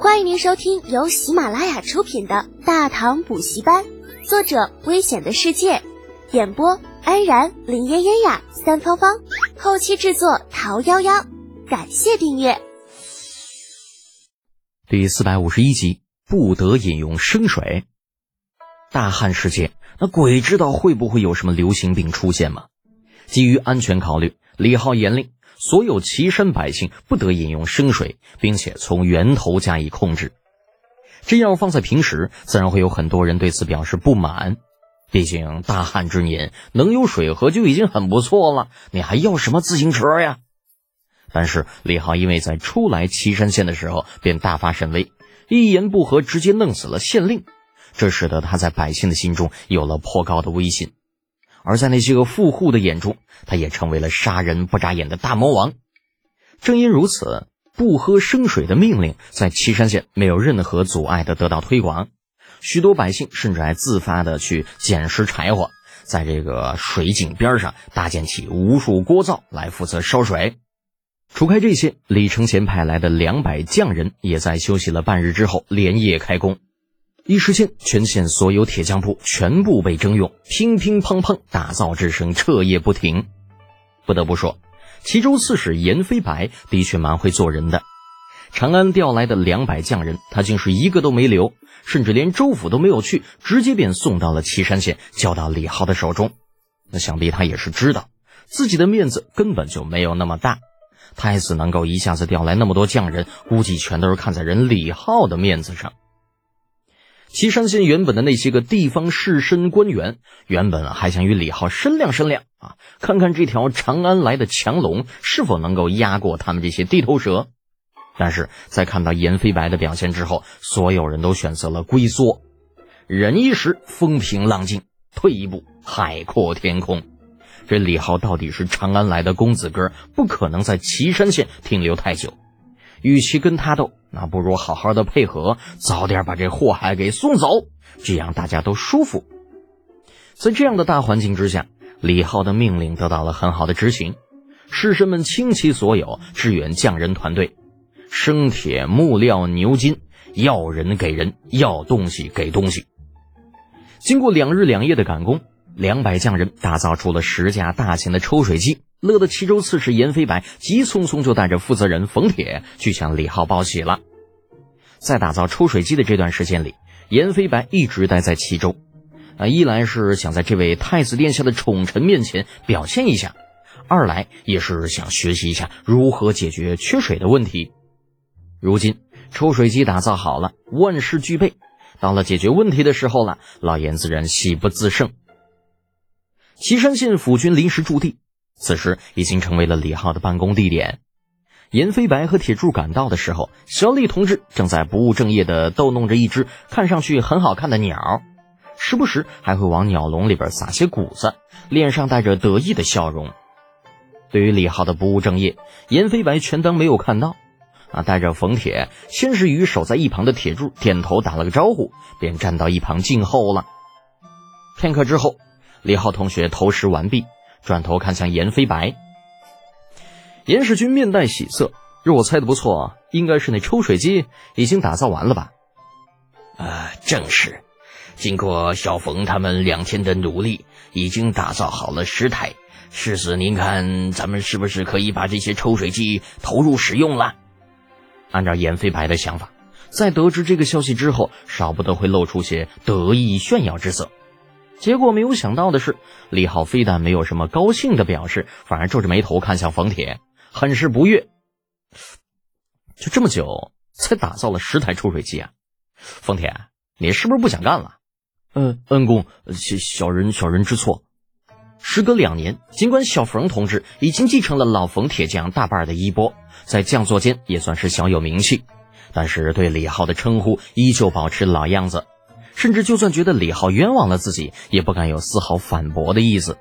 欢迎您收听由喜马拉雅出品的《大唐补习班》，作者：危险的世界，演播：安然、林嫣嫣呀、三芳芳，后期制作：桃夭夭。感谢订阅。第四百五十一集，不得饮用生水。大旱世界，那鬼知道会不会有什么流行病出现吗？基于安全考虑，李浩严令。所有岐山百姓不得饮用生水，并且从源头加以控制。这样放在平时，自然会有很多人对此表示不满。毕竟大旱之年能有水喝就已经很不错了，你还要什么自行车呀？但是李浩因为在初来岐山县的时候便大发神威，一言不合直接弄死了县令，这使得他在百姓的心中有了颇高的威信。而在那些个富户的眼中，他也成为了杀人不眨眼的大魔王。正因如此，不喝生水的命令在岐山县没有任何阻碍的得到推广。许多百姓甚至还自发的去捡拾柴火，在这个水井边上搭建起无数锅灶来负责烧水。除开这些，李承乾派来的两百匠人也在休息了半日之后连夜开工。一时间，全县所有铁匠铺全部被征用，乒乒乓乓，打造之声彻夜不停。不得不说，齐州刺史严飞白的确蛮会做人的。长安调来的两百匠人，他竟是一个都没留，甚至连州府都没有去，直接便送到了岐山县，交到李浩的手中。那想必他也是知道，自己的面子根本就没有那么大。太子能够一下子调来那么多匠人，估计全都是看在人李浩的面子上。岐山县原本的那些个地方士绅官员，原本还想与李浩商量商量啊，看看这条长安来的强龙是否能够压过他们这些地头蛇。但是在看到严飞白的表现之后，所有人都选择了龟缩。忍一时风平浪静，退一步海阔天空。这李浩到底是长安来的公子哥，不可能在岐山县停留太久。与其跟他斗，那不如好好的配合，早点把这祸害给送走，这样大家都舒服。在这样的大环境之下，李浩的命令得到了很好的执行，士绅们倾其所有支援匠人团队，生铁、木料、牛筋，要人给人，要东西给东西。经过两日两夜的赶工，两百匠人打造出了十架大型的抽水机。乐得齐州刺史严飞白急匆匆就带着负责人冯铁去向李浩报喜了。在打造抽水机的这段时间里，严飞白一直待在齐州，啊，一来是想在这位太子殿下的宠臣面前表现一下，二来也是想学习一下如何解决缺水的问题。如今抽水机打造好了，万事俱备，到了解决问题的时候了，老严自然喜不自胜。岐山县府军临时驻地。此时已经成为了李浩的办公地点。严飞白和铁柱赶到的时候，小李同志正在不务正业地逗弄着一只看上去很好看的鸟，时不时还会往鸟笼里边撒些谷子，脸上带着得意的笑容。对于李浩的不务正业，严飞白全当没有看到。啊，带着冯铁，先是与守在一旁的铁柱点头打了个招呼，便站到一旁静候了。片刻之后，李浩同学投食完毕。转头看向严飞白，严世军面带喜色。若我猜的不错，应该是那抽水机已经打造完了吧？啊，正是。经过小冯他们两天的努力，已经打造好了十台。世子，您看咱们是不是可以把这些抽水机投入使用了？按照严飞白的想法，在得知这个消息之后，少不得会露出些得意炫耀之色。结果没有想到的是，李浩非但没有什么高兴的表示，反而皱着眉头看向冯铁，很是不悦。就这么久才打造了十台抽水机啊，冯铁，你是不是不想干了？嗯，恩公，小小人小人知错。时隔两年，尽管小冯同志已经继承了老冯铁匠大半的衣钵，在匠作间也算是小有名气，但是对李浩的称呼依旧保持老样子。甚至就算觉得李浩冤枉了自己，也不敢有丝毫反驳的意思。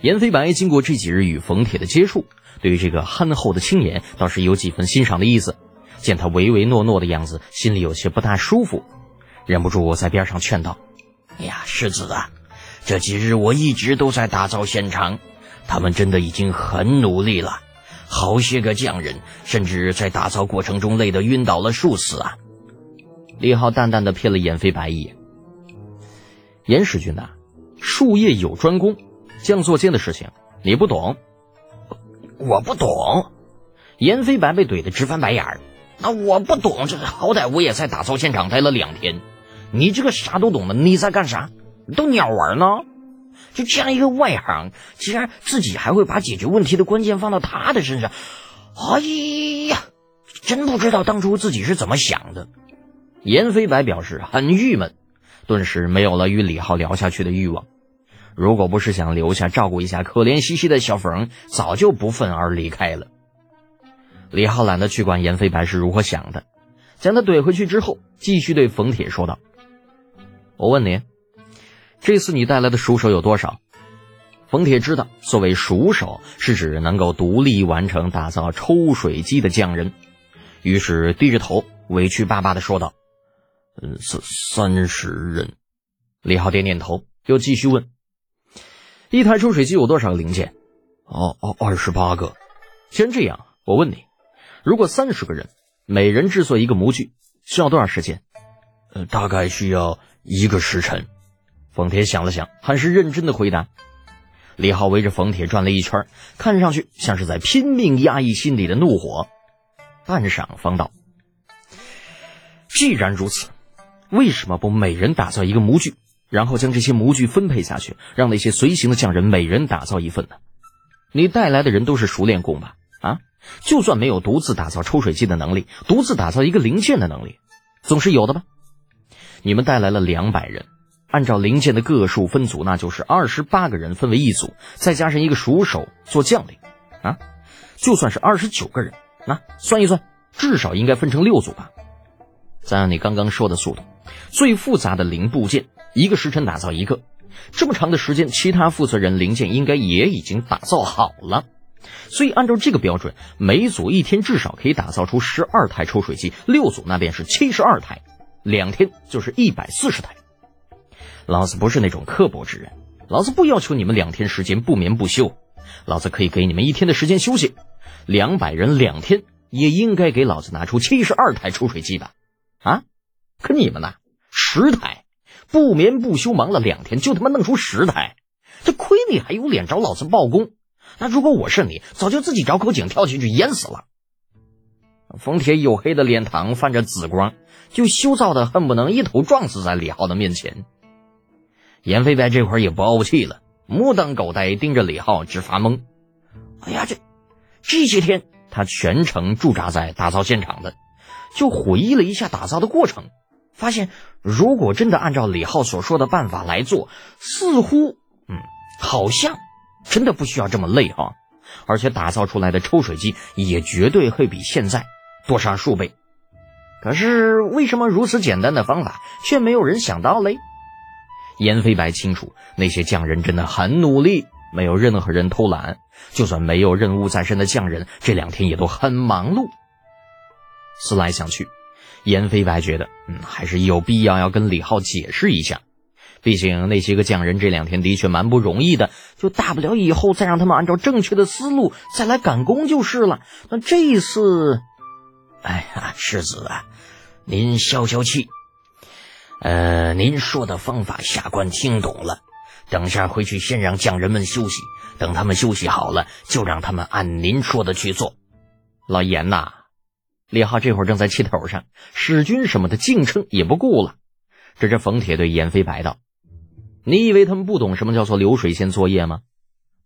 严飞白经过这几日与冯铁的接触，对于这个憨厚的青年倒是有几分欣赏的意思。见他唯唯诺诺的样子，心里有些不大舒服，忍不住在边上劝道：“哎呀，世子啊，这几日我一直都在打造现场，他们真的已经很努力了，好些个匠人甚至在打造过程中累得晕倒了数次啊！李浩淡淡的瞥了严飞白一眼。严使君呐，术业有专攻，匠作间的事情你不懂。我不懂。严飞白被怼得直翻白眼儿。那我不懂，这好歹我也在打造现场待了两天。你这个啥都懂的，你在干啥？逗鸟玩呢？就这样一个外行，竟然自己还会把解决问题的关键放到他的身上。哎呀，真不知道当初自己是怎么想的。严飞白表示很郁闷，顿时没有了与李浩聊下去的欲望。如果不是想留下照顾一下可怜兮兮的小冯，早就不愤而离开了。李浩懒得去管严飞白是如何想的，将他怼回去之后，继续对冯铁说道：“我问你，这次你带来的熟手有多少？”冯铁知道，所谓熟手是指能够独立完成打造抽水机的匠人，于是低着头，委屈巴巴的说道：“嗯，三三十人。”李浩点点头，又继续问：“一台抽水机有多少个零件？”“哦哦，二十八个。”“先这样，我问你。”如果三十个人，每人制作一个模具，需要多少时间？呃，大概需要一个时辰。冯铁想了想，很是认真的回答。李浩围着冯铁转了一圈，看上去像是在拼命压抑心里的怒火。半晌方道：“既然如此，为什么不每人打造一个模具，然后将这些模具分配下去，让那些随行的匠人每人打造一份呢？你带来的人都是熟练工吧？”啊就算没有独自打造抽水机的能力，独自打造一个零件的能力，总是有的吧？你们带来了两百人，按照零件的个数分组，那就是二十八个人分为一组，再加上一个熟手做将领，啊，就算是二十九个人，那算一算，至少应该分成六组吧？再按你刚刚说的速度，最复杂的零部件，一个时辰打造一个，这么长的时间，其他负责人零件应该也已经打造好了。所以，按照这个标准，每组一天至少可以打造出十二台抽水机，六组那便是七十二台，两天就是一百四十台。老子不是那种刻薄之人，老子不要求你们两天时间不眠不休，老子可以给你们一天的时间休息。两百人两天也应该给老子拿出七十二台抽水机吧？啊？可你们呢？十台，不眠不休忙了两天，就他妈弄出十台，这亏你还有脸找老子报功？那如果我是你，早就自己找口井跳进去淹死了。冯铁黝黑的脸庞泛着紫光，就羞臊的恨不能一头撞死在李浩的面前。严飞白这会儿也不怄气了，目瞪口呆盯着李浩直发懵。哎呀，这这些天他全程驻扎在打造现场的，就回忆了一下打造的过程，发现如果真的按照李浩所说的办法来做，似乎，嗯，好像。真的不需要这么累哈，而且打造出来的抽水机也绝对会比现在多上数倍。可是为什么如此简单的方法却没有人想到嘞？严飞白清楚，那些匠人真的很努力，没有任何人偷懒。就算没有任务在身的匠人，这两天也都很忙碌。思来想去，严飞白觉得，嗯，还是有必要要跟李浩解释一下。毕竟那些个匠人这两天的确蛮不容易的，就大不了以后再让他们按照正确的思路再来赶工就是了。那这一次，哎呀，世子啊，您消消气。呃，您说的方法下官听懂了。等下回去先让匠人们休息，等他们休息好了，就让他们按您说的去做。老严呐，李浩这会儿正在气头上，使君什么的敬称也不顾了。这是冯铁对严飞白道。你以为他们不懂什么叫做流水线作业吗？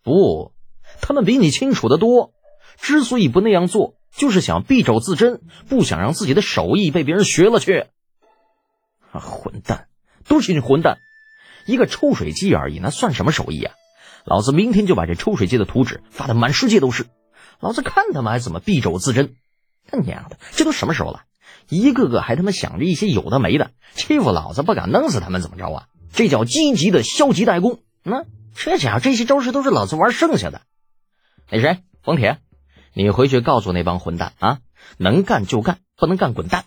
不，他们比你清楚的多。之所以不那样做，就是想敝帚自珍，不想让自己的手艺被别人学了去。混蛋，都是你混蛋！一个抽水机而已，那算什么手艺啊？老子明天就把这抽水机的图纸发的满世界都是，老子看他们还怎么敝帚自珍！他娘的，这都什么时候了？一个个还他妈想着一些有的没的，欺负老子不敢弄死他们怎么着啊？这叫积极的消极怠工。那这家伙这些招式都是老子玩剩下的。那谁，冯铁，你回去告诉那帮混蛋啊，能干就干，不能干滚蛋。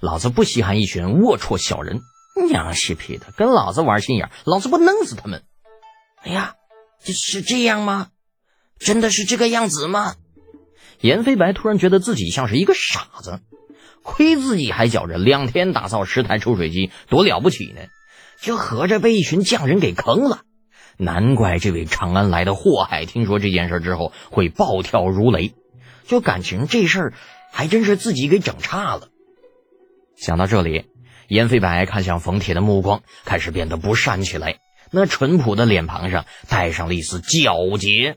老子不稀罕一群龌龊小人，娘西皮的，跟老子玩心眼，老子不弄死他们。哎呀，这是这样吗？真的是这个样子吗？严飞白突然觉得自己像是一个傻子，亏自己还觉着两天打造十台抽水机多了不起呢，就合着被一群匠人给坑了。难怪这位长安来的祸害听说这件事之后会暴跳如雷，就感情这事儿还真是自己给整差了。想到这里，严飞白看向冯铁的目光开始变得不善起来，那淳朴的脸庞上带上了一丝皎洁。